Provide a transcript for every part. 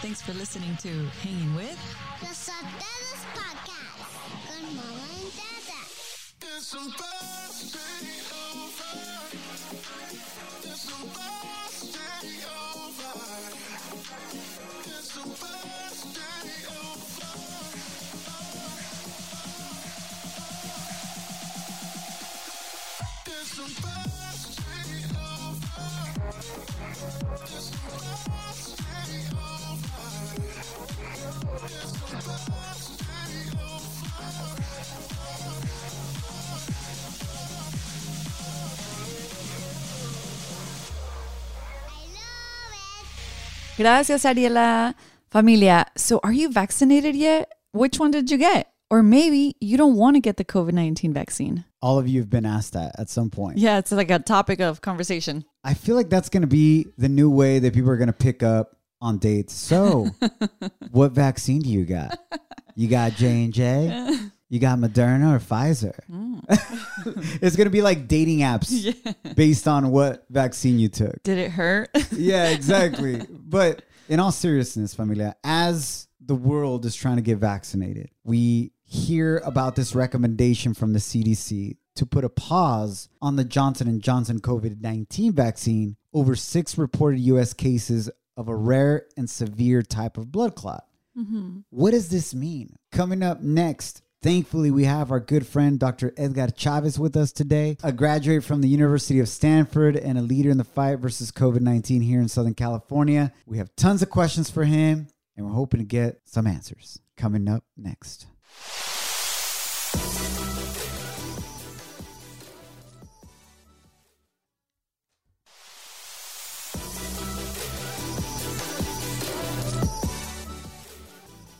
Thanks for listening to Hanging With The Sotelos Podcast con Mama and Dada. It's supposed to be over. It's supposed to be over. It's supposed to be over. It's supposed to Gracias, Ariela. Familia, so are you vaccinated yet? Which one did you get? Or maybe you don't want to get the COVID 19 vaccine. All of you have been asked that at some point. Yeah, it's like a topic of conversation. I feel like that's going to be the new way that people are going to pick up on dates. So, what vaccine do you got? You got J and J? You got Moderna or Pfizer? Mm. it's going to be like dating apps based on what vaccine you took. Did it hurt? Yeah, exactly. but in all seriousness, familia, as the world is trying to get vaccinated, we hear about this recommendation from the CDC to put a pause on the Johnson & Johnson COVID-19 vaccine over 6 reported US cases of a rare and severe type of blood clot. Mm-hmm. What does this mean? Coming up next, thankfully, we have our good friend Dr. Edgar Chavez with us today, a graduate from the University of Stanford and a leader in the fight versus COVID 19 here in Southern California. We have tons of questions for him, and we're hoping to get some answers. Coming up next.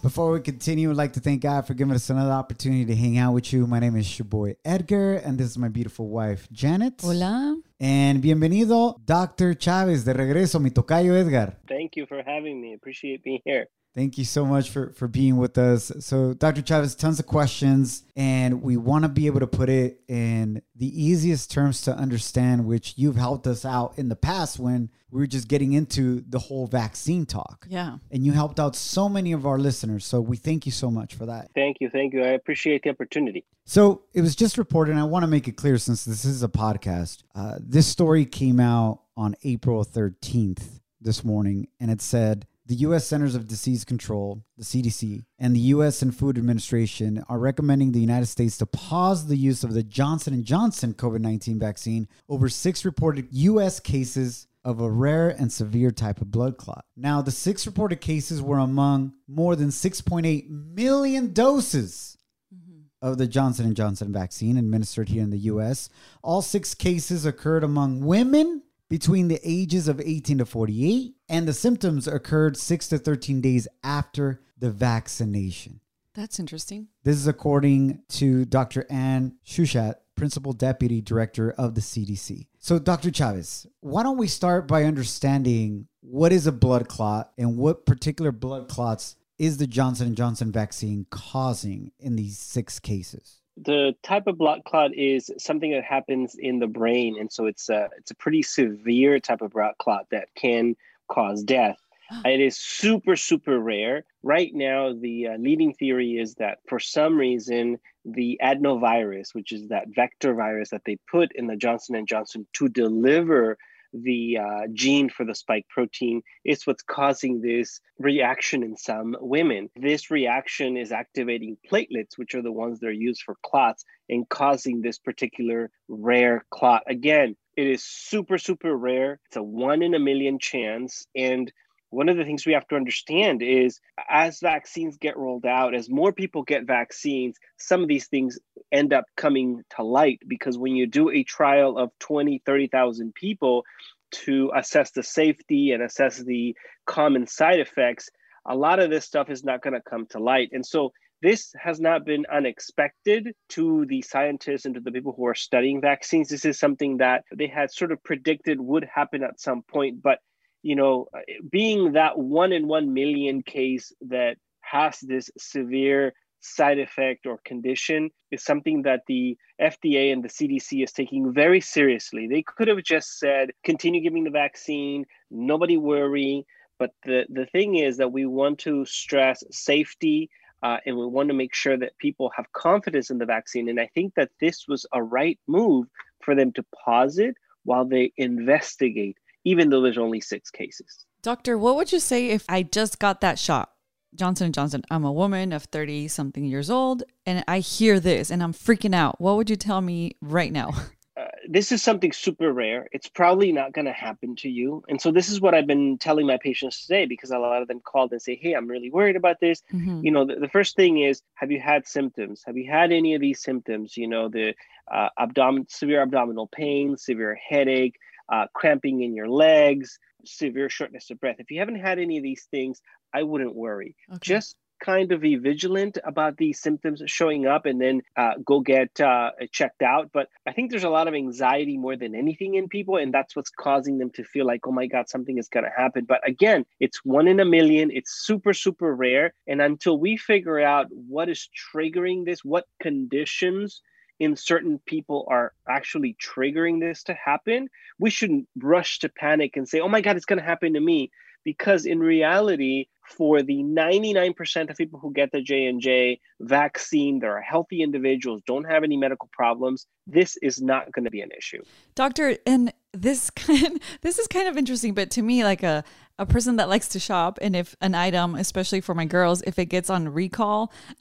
Before we continue, I'd like to thank God for giving us another opportunity to hang out with you. My name is your boy Edgar, and this is my beautiful wife Janet. Hola. And bienvenido, Dr. Chávez, de regreso, mi tocayo Edgar. Thank you for having me. Appreciate being here. Thank you so much for, for being with us. So, Dr. Chavez, tons of questions, and we want to be able to put it in the easiest terms to understand, which you've helped us out in the past when we were just getting into the whole vaccine talk. Yeah. And you helped out so many of our listeners. So, we thank you so much for that. Thank you. Thank you. I appreciate the opportunity. So it was just reported, and I want to make it clear since this is a podcast. Uh, this story came out on April 13th this morning, and it said the U.S. Centers of Disease Control, the CDC, and the U.S. and Food Administration are recommending the United States to pause the use of the Johnson & Johnson COVID-19 vaccine over six reported U.S. cases of a rare and severe type of blood clot. Now, the six reported cases were among more than 6.8 million doses mm-hmm. of the Johnson & Johnson vaccine administered here in the US. All 6 cases occurred among women between the ages of 18 to 48 and the symptoms occurred 6 to 13 days after the vaccination. That's interesting. This is according to Dr. Anne Schuchat, Principal Deputy Director of the CDC. So, Dr. Chavez, why don't we start by understanding what is a blood clot and what particular blood clots is the Johnson & Johnson vaccine causing in these six cases? The type of blood clot is something that happens in the brain, and so it's a it's a pretty severe type of blood clot that can cause death. It is super super rare. Right now, the uh, leading theory is that for some reason the adenovirus, which is that vector virus that they put in the Johnson and Johnson to deliver the uh, gene for the spike protein is what's causing this reaction in some women. This reaction is activating platelets, which are the ones that are used for clots, and causing this particular rare clot. Again, it is super, super rare. It's a one in a million chance. And one of the things we have to understand is as vaccines get rolled out, as more people get vaccines, some of these things end up coming to light because when you do a trial of 20, 30,000 people to assess the safety and assess the common side effects, a lot of this stuff is not going to come to light. And so this has not been unexpected to the scientists and to the people who are studying vaccines. This is something that they had sort of predicted would happen at some point, but you know, being that one in one million case that has this severe side effect or condition is something that the FDA and the CDC is taking very seriously. They could have just said, continue giving the vaccine, nobody worry. But the, the thing is that we want to stress safety uh, and we want to make sure that people have confidence in the vaccine. And I think that this was a right move for them to pause it while they investigate, even though there's only six cases. Doctor, what would you say if I just got that shot? Johnson & Johnson. I'm a woman of 30 something years old and I hear this and I'm freaking out. What would you tell me right now? uh, this is something super rare. It's probably not going to happen to you. And so this is what I've been telling my patients today because a lot of them called and say, "Hey, I'm really worried about this." Mhm. You know, the, the first thing is, have you had symptoms? Have you had any of these symptoms? You know, the uh, abdomen, severe abdominal pain, severe headache, uh, cramping in your legs, severe shortness of breath. If you haven't had any of these things, I wouldn't worry. Okay. Just kind of be vigilant about these symptoms showing up and then uh, go get uh, checked out. But I think there's a lot of anxiety more than anything in people, and that's what's causing them to feel like, oh my God, something is going to happen. But again, it's one in a million. It's super, super rare. And until we figure out what is triggering this, what conditions in certain people are actually triggering this to happen, we shouldn't rush to panic and say, oh my God, it's going to happen to me. Because in reality, for the 99% of people who get the J&J vaccine, they're healthy individuals, don't have any medical problems, this is not going to be an issue. Doctor, and this kind this is kind of interesting, but to me, like a a person that likes to shop, and if an item, especially for my girls, if it gets on recall,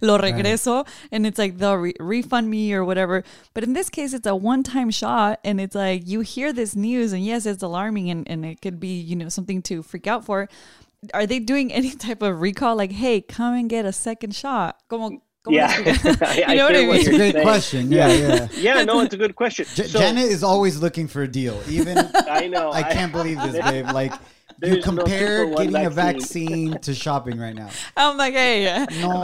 lo regreso, and it's like they'll re- refund me or whatever. But in this case, it's a one time shot, and it's like you hear this news, and yes, it's alarming, and, and it could be you know something to freak out for. Are they doing any type of recall? Like, hey, come and get a second shot. Como, como Yeah. les explico? You know I what I mean? It's a great saying. question. Yeah, yeah. Yeah, no, it's a good question. J- So, Janet is always looking for a deal. Even I know. I can't believe this, babe. Like you There's no compare two for one getting a vaccine. vaccine to shopping right now. I'm like, hey, uh, No.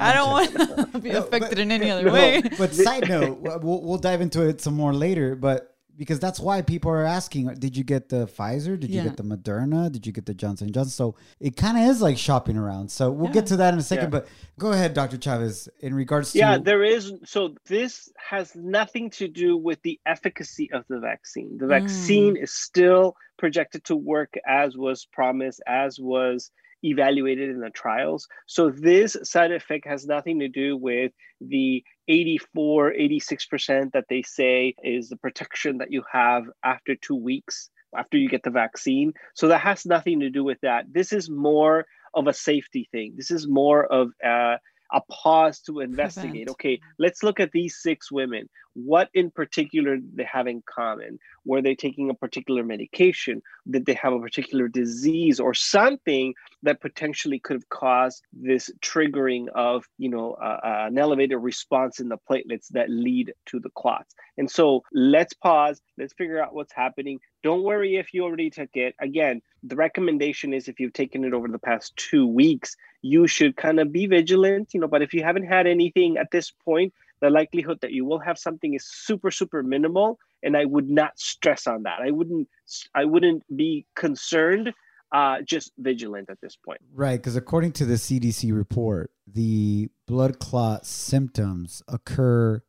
I don't want to be affected in any other no. way. But side note, we'll, we'll dive into it some more later. But because that's why people are asking, did you get the Pfizer? Did you get the Moderna? Did you get the Johnson Johnson? So it kind of is like shopping around. So we'll get to that in a second. Yeah. But go ahead, Dr. Chavez. In regards to Yeah, there is. So this has nothing to do with the efficacy of the vaccine. The vaccine mm. is still projected to work as was promised, as was evaluated in the trials. So this side effect has nothing to do with the 84, 86% that they say is the protection that you have after two weeks after you get the vaccine. So that has nothing to do with that. This is more of a safety thing. This is more of a, a pause to investigate. Prevent. Okay, let's look at these six women. What in particular do they have in common? Were they taking a particular medication? Did they have a particular disease or something that potentially could have caused this triggering of, you know, uh, uh, an elevated response in the platelets that lead to the clots? And so let's pause. Let's figure out what's happening. Don't worry if you already took it. Again, the recommendation is if you've taken it over the past two weeks, you should kind of be vigilant, you know. But if you haven't had anything at this point, the likelihood that you will have something is super, super minimal. And I would not stress on that. I wouldn't. I wouldn't be concerned. Uh, just vigilant at this point. Right, because according to the CDC report, the blood clot symptoms occur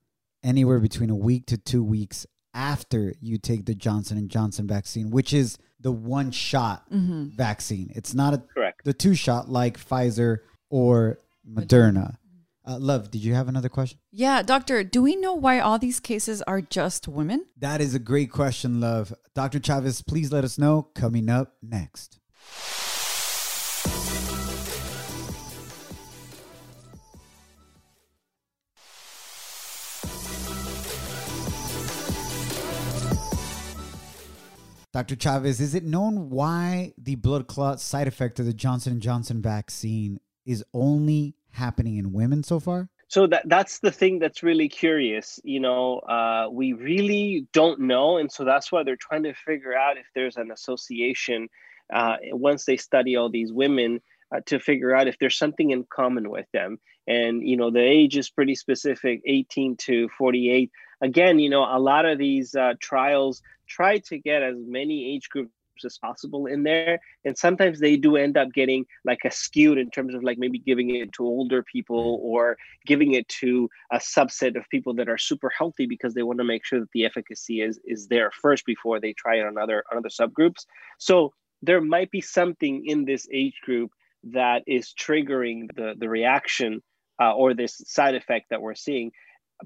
anywhere between a week to two weeks after you take the Johnson and Johnson vaccine, which is the one shot vaccine. It's not a, Correct. the two shot like Pfizer or Moderna. Uh, Love, did you have another question? Yeah, doctor, do we know why all these cases are just women? That is a great question, Love. Dr. Chavez, please let us know. Coming up next. Dr. Chavez, is it known why the blood clot side effect of the Johnson & Johnson vaccine is only happening in women so far? so that that's the thing that's really curious you know uh, we really don't know and so that's why they're trying to figure out if there's an association uh, once they study all these women uh, to figure out if there's something in common with them. And you know the age is pretty specific 18 to 48 again you know a lot of these uh, trials try to get as many age groups as possible in there. And sometimes they do end up getting like a skewed in terms of like maybe giving it to older people or giving it to a subset of people that are super healthy because they want to make sure that the efficacy is is there first before they try it on other on other subgroups. So there might be something in this age group that is triggering the the reaction uh, or this side effect that we're seeing.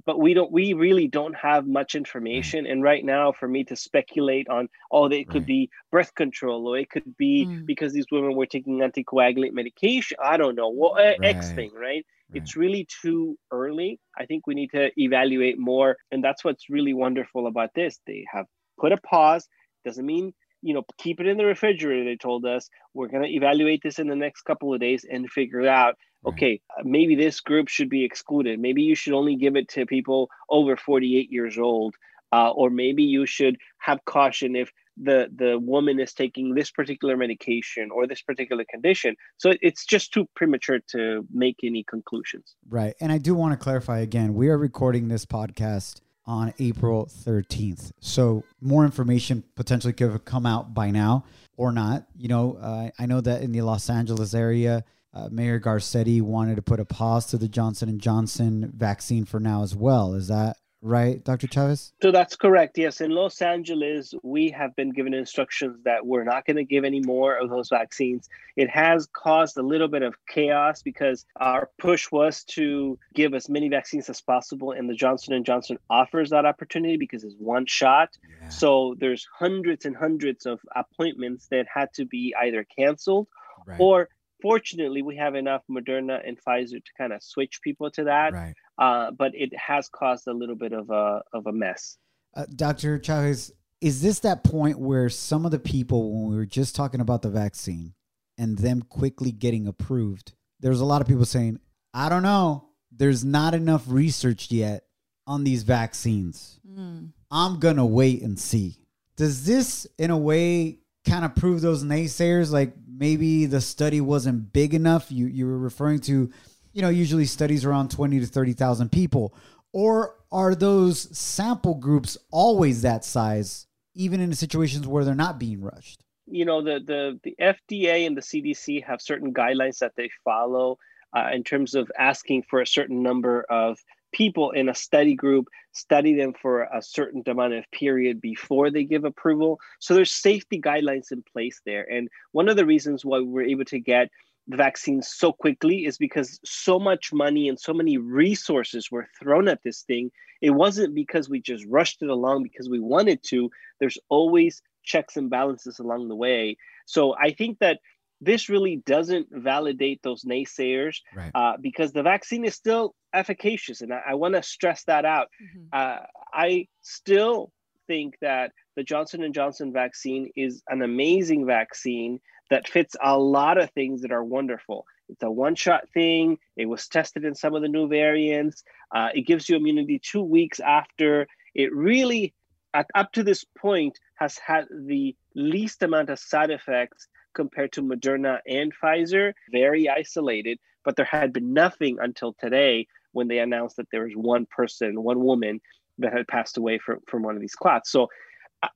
But we don't we really don't have much information. And right now for me to speculate on oh it could Right. be birth control or it could be Mm. because these women were taking anticoagulant medication i don't know what x Right. thing right. It's really too early. I think we need to evaluate more. And that's what's really wonderful about this. They have put a pause. Doesn't mean you know keep it in the refrigerator they told us. We're going to evaluate this in the next couple of days and figure out. Okay uh, maybe this group should be excluded. Maybe you should only give it to people over 48 years old. Uh, or maybe you should have caution if the the woman is taking this particular medication or this particular condition. So it's just too premature to make any conclusions. Right. And I do want to clarify again, we are recording this podcast on April 13th. So more information potentially could have come out by now or not. You know, uh, I know that in the Los Angeles area, uh, Mayor Garcetti wanted to put a pause to the Johnson and Johnson vaccine for now as well. Is that right, Dr. Chavez? So that's correct. Yes, in Los Angeles, we have been given instructions that we're not going to give any more of those vaccines. It has caused a little bit of chaos because our push was to give as many vaccines as possible, and the Johnson and Johnson offers that opportunity because it's one shot. So there's hundreds and hundreds of appointments that had to be either canceled Right. or. Fortunately, we have enough Moderna and Pfizer to kind of switch people to that, right. uh, but it has caused a little bit of a of a mess. Uh, Dr. Chavez, is this that point where some of the people, when we were just talking about the vaccine and them quickly getting approved, there's a lot of people saying, I don't know, there's not enough research yet on these vaccines. Mm. I'm going to wait and see. Does this, in a way, kind of prove those naysayers? Like maybe the study wasn't big enough? You, you were referring to, you know, usually studies around 20 to 30,000 people. Or are those sample groups always that size, even in situations where they're not being rushed? you know the the the FDA and the CDC have certain guidelines that they follow uh, in terms of asking for a certain number of people in a study group study them for a certain amount of period before they give approval. So there's safety guidelines in place there. And one of the reasons why we were able to get the vaccine so quickly is because so much money and so many resources were thrown at this thing. It wasn't because we just rushed it along because we wanted to. There's always checks and balances along the way. So I think that this really doesn't validate those naysayers Right. uh, because the vaccine is still efficacious, and I, I want to stress that out. Mhm. Uh, I still think that the Johnson and Johnson vaccine is an amazing vaccine that fits a lot of things that are wonderful. It's a one-shot thing. It was tested in some of the new variants. Uh, it gives you immunity two weeks after. It really, at, up to this point, has had the least amount of side effects compared to Moderna and Pfizer. Very isolated, but there had been nothing until today when they announced that there was one person, one woman that had passed away from, from one of these clots. So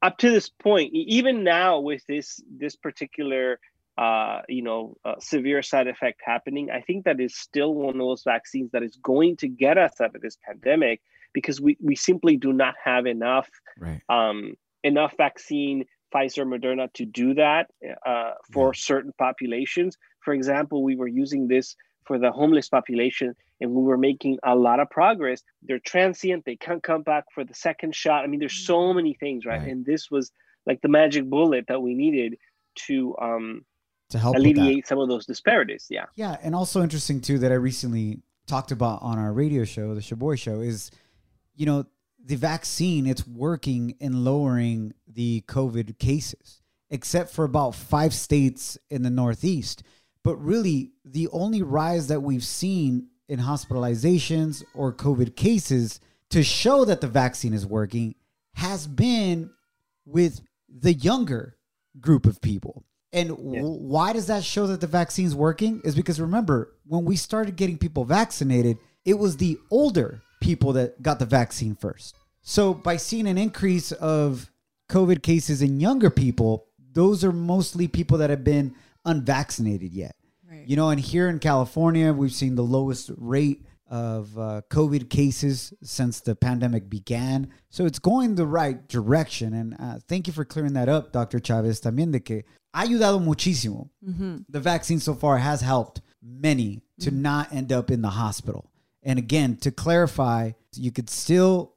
up to this point, even now with this this particular uh, you know uh, severe side effect happening, I think that is still one of those vaccines that is going to get us out of this pandemic because we, we simply do not have enough Right. um, enough vaccine, Pfizer, Moderna, to do that uh, for certain populations. For example, we were using this for the homeless population, and we were making a lot of progress. They're transient; they can't come back for the second shot. I mean, there's so many things, right? Right. And this was like the magic bullet that we needed to um, To help alleviate some of those disparities. Yeah. Yeah, and also interesting too that I recently talked about on our radio show, the Shoboy Show, is you know the vaccine it's working in lowering the COVID cases, except for about five states in the Northeast. But really, the only rise that we've seen in hospitalizations or COVID cases to show that the vaccine is working has been with the younger group of people. And Yeah. w- why does that show that the vaccine's working? Is because remember, when we started getting people vaccinated, it was the older people that got the vaccine first. So by seeing an increase of COVID cases in younger people, those are mostly people that have been unvaccinated yet. Right. You know, and here in California, we've seen the lowest rate of uh, COVID cases since the pandemic began. So it's going the right direction. And uh, thank you for clearing that up, Dr. Chavez. También de que ha ayudado muchísimo. Mm-hmm. The vaccine so far has helped many to not end up in the hospital. And again, to clarify, you could still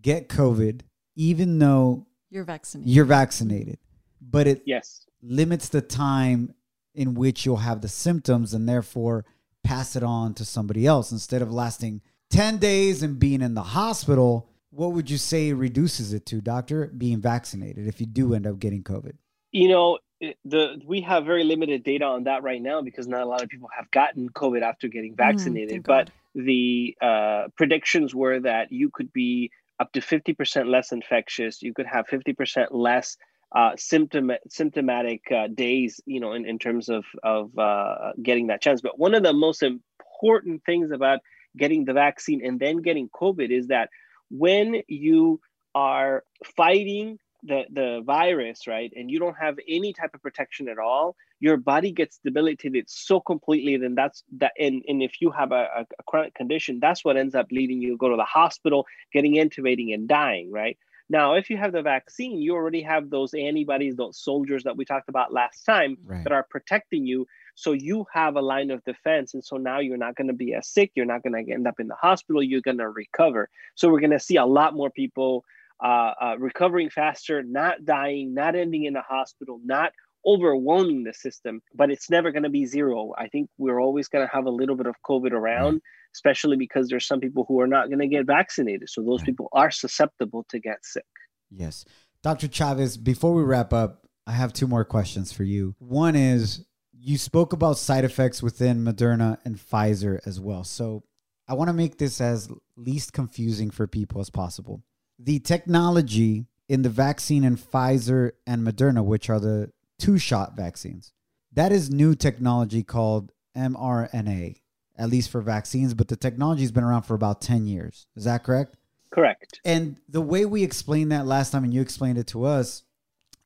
get COVID even though You're vaccinated. you're vaccinated, but it Yes. limits the time in which you'll have the symptoms and therefore pass it on to somebody else instead of lasting 10 days and being in the hospital. What would you say reduces it to, doctor, being vaccinated if you do end up getting COVID? You know, the we have very limited data on that right now because not a lot of people have gotten COVID after getting mm, vaccinated. thank but God. The uh, predictions were that you could be up to 50% less infectious. You could have 50% less uh, symptom symptomatic uh, days, you know, in, in terms of of uh, getting that chance. But one of the most important things about getting the vaccine and then getting COVID is that when you are fighting the the virus, right, and you don't have any type of protection at all, your body gets debilitated so completely. Then that's that. And, and if you have a, a, chronic condition, that's what ends up leading you to go to the hospital, getting intubating and dying, right? Now, if you have the vaccine, you already have those antibodies, those soldiers that we talked about last time Right. that are protecting you. So you have a line of defense. And so now you're not going to be as sick. You're not going to end up in the hospital. You're going to recover. So we're going to see a lot more people uh, uh, recovering faster, not dying, not ending in the hospital, not overwhelming the system. But it's never going to be zero. I think we're always going to have a little bit of COVID around, especially because there's some people who are not going to get vaccinated. So those people are susceptible to get sick. Yes. Dr. Chavez, before we wrap up, I have two more questions for you. One is you spoke about side effects within Moderna and Pfizer as well. So I want to make this as least confusing for people as possible. The technology in the vaccine in Pfizer and Moderna, which are the two shot vaccines, that is new technology called mRNA, at least for vaccines, but the technology has been around for about 10 years. Is that correct? Correct. And the way we explained that last time, and you explained it to us,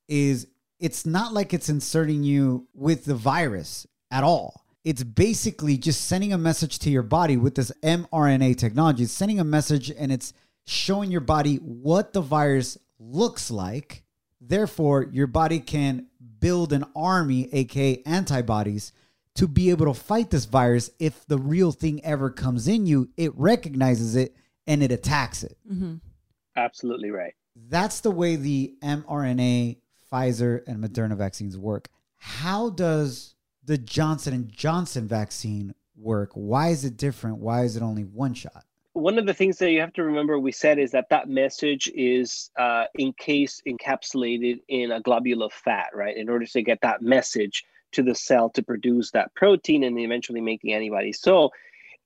is it's not like it's inserting you with the virus at all. It's basically just sending a message to your body with this mRNA technology. It's sending a message and it's showing your body what the virus looks like. Therefore, your body can build an army, aka antibodies, to be able to fight this virus. If the real thing ever comes in you, it recognizes it and it attacks it. Mm-hmm. Absolutely right. That's the way the mRNA, Pfizer, and Moderna vaccines work. How does the Johnson and Johnson vaccine work? Why is it different? Why is it only one shot? One of the things that you have to remember we said is that that message is uh, encased encapsulated in a globule of fat right in order to get that message to the cell to produce that protein and eventually make the antibody. so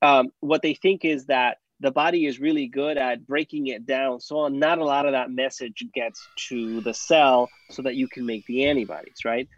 um, what they think is that the body is really good at breaking it down so not a lot of that message gets to the cell so that you can make the antibodies right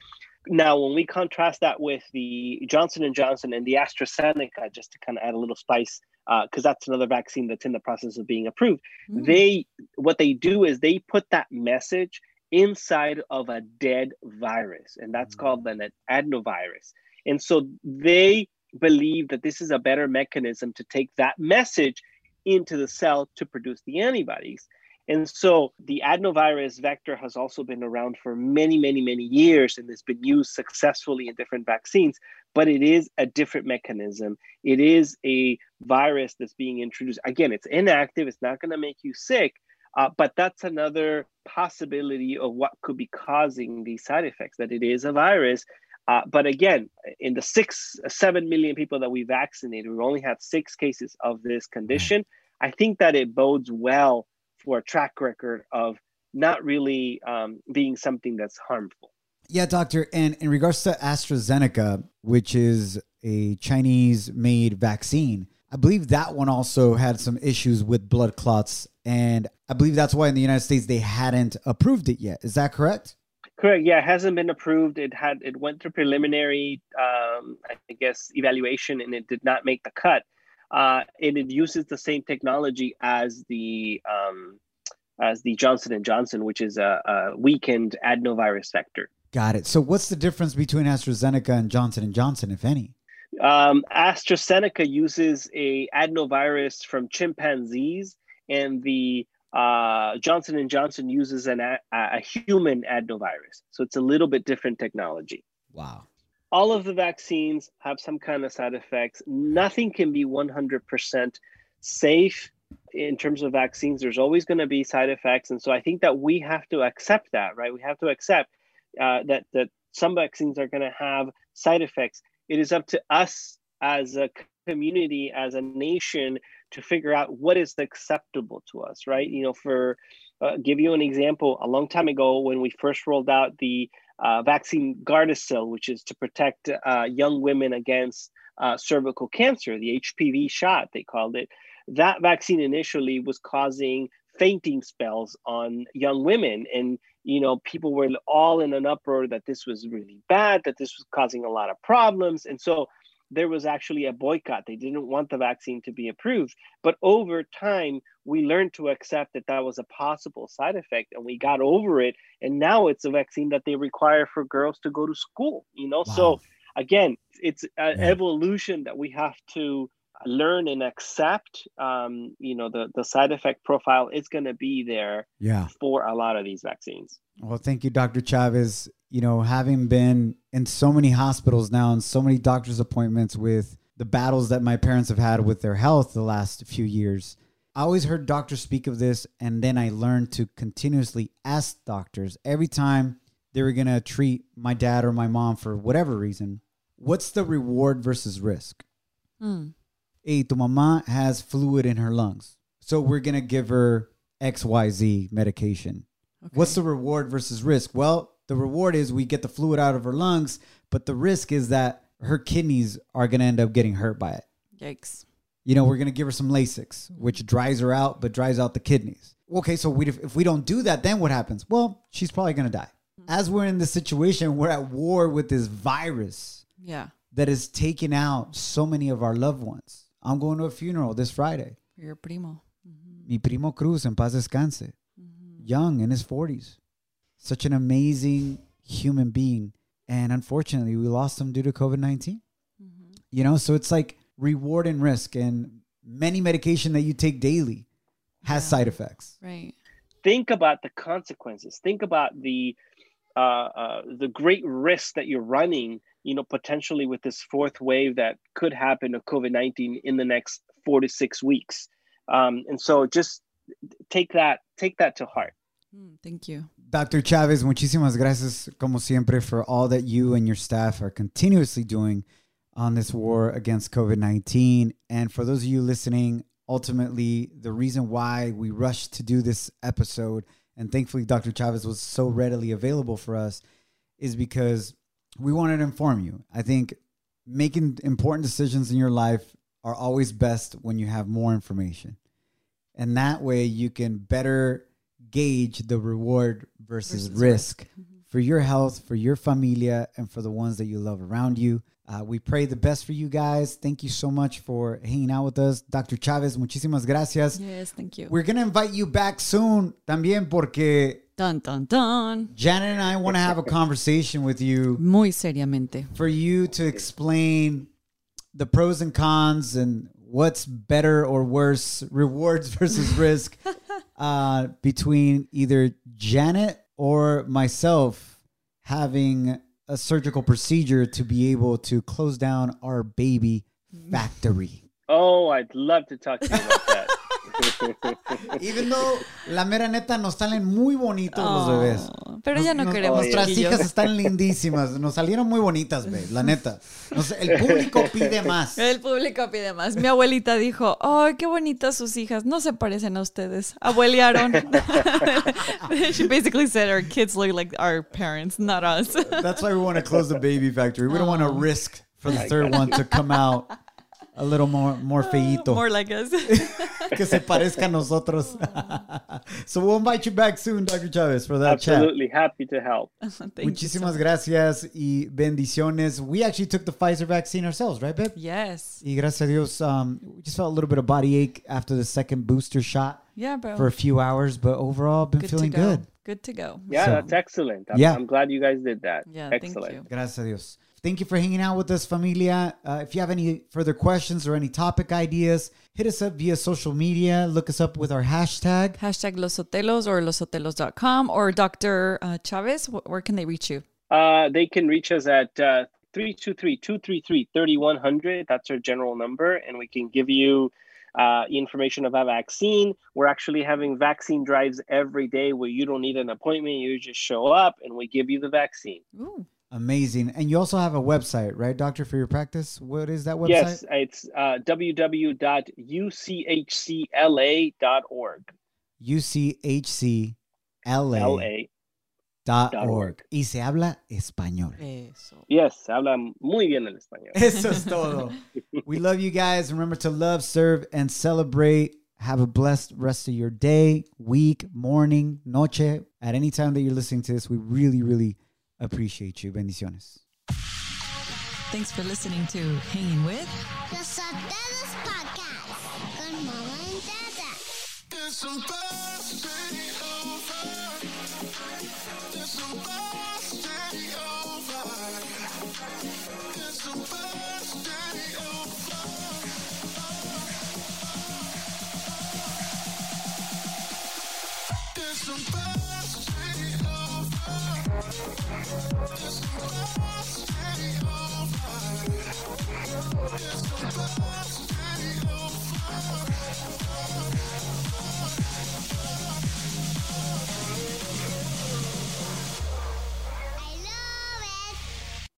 now when we contrast that with the johnson and johnson and the astrazeneca just to kind of add a little spice because that's another vaccine that's in the process of being approved. Mm. They what they do is they put that message inside of a dead virus, and that's Mm. called an adenovirus. And so they believe that this is a better mechanism to take that message into the cell to produce the antibodies. And so the adenovirus vector has also been around for many, many, many years and it's been used successfully in different vaccines, but it is a different mechanism. It is a virus that's being introduced. Again, it's inactive, it's not going to make you sick, uh, but that's another possibility of what could be causing these side effects, that it is a virus. Uh, but again, in the six, seven million people that we vaccinated, we only had six cases of this condition. I think that it bodes well for a track record of not really um, being something that's harmful. Yeah, doctor. And in regards to AstraZeneca, which is a Chinese made vaccine, I believe that one also had some issues with blood clots. And I believe that's why in the United States they hadn't approved it yet. Is that correct? Correct. Yeah, it hasn't been approved. It had it went through preliminary, um, I guess, evaluation, and it did not make the cut. Uh, and it uses the same technology as the um, as the Johnson and Johnson, which is a, a weakened adenovirus vector. Got it. So what's the difference between AstraZeneca and Johnson and Johnson, if any? Um, AstraZeneca uses a adenovirus from chimpanzees, and the uh, Johnson and Johnson uses an a, a human adenovirus, so it's a little bit different technology. Wow. All of the vaccines have some kind of side effects. Nothing can be 100% safe in terms of vaccines. There's always going to be side effects, and so I think that we have to accept that, right? We have to accept uh, that that some vaccines are going to have side effects. It is up to us as a community, as a nation, to figure out what is acceptable to us, right? You know, for uh, give you an example, a long time ago when we first rolled out the uh, vaccine Gardasil, which is to protect uh, young women against uh, cervical cancer, the HPV shot they called it. That vaccine initially was causing fainting spells on young women, and you know people were all in an uproar that this was really bad, that this was causing a lot of problems, and so there was actually a boycott. They didn't want the vaccine to be approved. But over time, we learned to accept that that was a possible side effect and we got over it. And now it's a vaccine that they require for girls to go to school, you know? Wow. So again, it's an Yeah. evolution that we have to learn and accept. Um, you know, the, the side effect profile is going to be there Yeah. for a lot of these vaccines. Well, thank you, Dr. Chavez. You know, having been in so many hospitals now and so many doctor's appointments with the battles that my parents have had with their health the last few years, I always heard doctors speak of this. And then I learned to continuously ask doctors every time they were going to treat my dad or my mom for whatever reason, what's the reward versus risk? Hmm. Hey, tu mamá has fluid in her lungs. So we're going to give her XYZ medication. What's the reward versus risk? Well, the reward is we get the fluid out of her lungs, but the risk is that her kidneys are going to end up getting hurt by it. Yikes. You know, we're going to give her some Lasix, which dries her out, but dries out the kidneys. Okay, so we, if we don't do that, then what happens? Well, she's probably going to die. Hmm. As we're in this situation, we're at war with this virus Yeah. that is taking out so many of our loved ones. I'm going to a funeral this Friday. Your primo. Mi primo Cruz, en paz descanse, young in his 40s. Such an amazing human being. And unfortunately, we lost him due to COVID 19. You know, so it's like reward and risk. And many medication that you take daily has Yeah. side effects. Right. think about the consequences think about the uh, uh, the great risk that you're running you know potentially with this fourth wave that could happen of covid-19 in the next four to six weeks um, and so just take that take that to heart Hmm, thank you. Dr. Chavez, muchísimas gracias, como siempre, for all that you and your staff are continuously doing on this war against COVID 19. And for those of you listening, ultimately, the reason why we rushed to do this episode, and thankfully, Dr. Chavez was so readily available for us, is because we wanted to inform you. I think making important decisions in your life are always best when you have more information. And that way, you can better gauge the reward versus, Versus risk for your health, for your familia, and for the ones that you love around you. Uh, we pray the best for you guys. Thank you so much for hanging out with us. Dr. Chavez, muchísimas gracias. Yes, thank you. We're going to invite you back soon también porque dun dun dun. Janet and I want to have a conversation with you Muy seriamente. for you to explain the pros and cons and what's better or worse, rewards versus risk, uh, between either Janet or myself having a surgical procedure to be able to close down our baby factory. oh i'd love to talk to you about that Even though la mera neta nos salen muy bonitos los bebés. Oh, pero ya no Nos- queremos Nuestras hijas están lindísimas. Nos salieron muy bonitas, babe, la neta. Nos- el público pide más. El público pide más. Mi abuelita dijo, ¡ay, qué bonitas sus hijas! No se parecen a ustedes. Abuelearon. She basically said our kids look like our parents, not us. That's why we want to close the baby factory. We don't want to risk for the third one to come out a little more more feito. More like us. que se parezca a nosotros. so we'll invite you back soon, Dr. Chavez, for that chat. absolutely happy to help Thank you so Muchísimas gracias y bendiciones. We actually took the Pfizer vaccine ourselves, right, babe? Yes. Y gracias a Dios, um, we just felt a little bit of body ache after the second booster shot Yeah, bro. for a few hours, but overall, been good feeling go. good. Good to go. yeah So- that's excellent I'm, Yeah. I'm glad you guys did that Yeah, excellent thank you. Gracias a Dios. Thank you for hanging out with us, familia. Uh, if you have any further questions or any topic ideas, hit us up via social media. Look us up with our hashtag. Hashtag Los Sotelos or lossotelos.com or Dr. Uh, Chavez. Where can they reach you? Uh, they can reach us at uh, 323-233-3100. That's our general number, and we can give you uh, information about vaccine. We're actually having vaccine drives every day where you don't need an appointment. You just show up, and we give you the vaccine. Ooh. Amazing. And you also have a website, right, Doctor, for your practice? What is that website? Yes, it's uh, www.uchcla.org. UCHCLA LA. dot Dot org. org. Y se habla español. Eso. Yes, habla muy bien el español. Eso es todo. we love you guys. Remember to love, serve, and celebrate. Have a blessed rest of your day, week, morning, noche. At any time that you're listening to this, we really, really appreciate you. Bendiciones. Thanks for listening to Hanging With. Los Sotelos Podcast con Mama and Dada.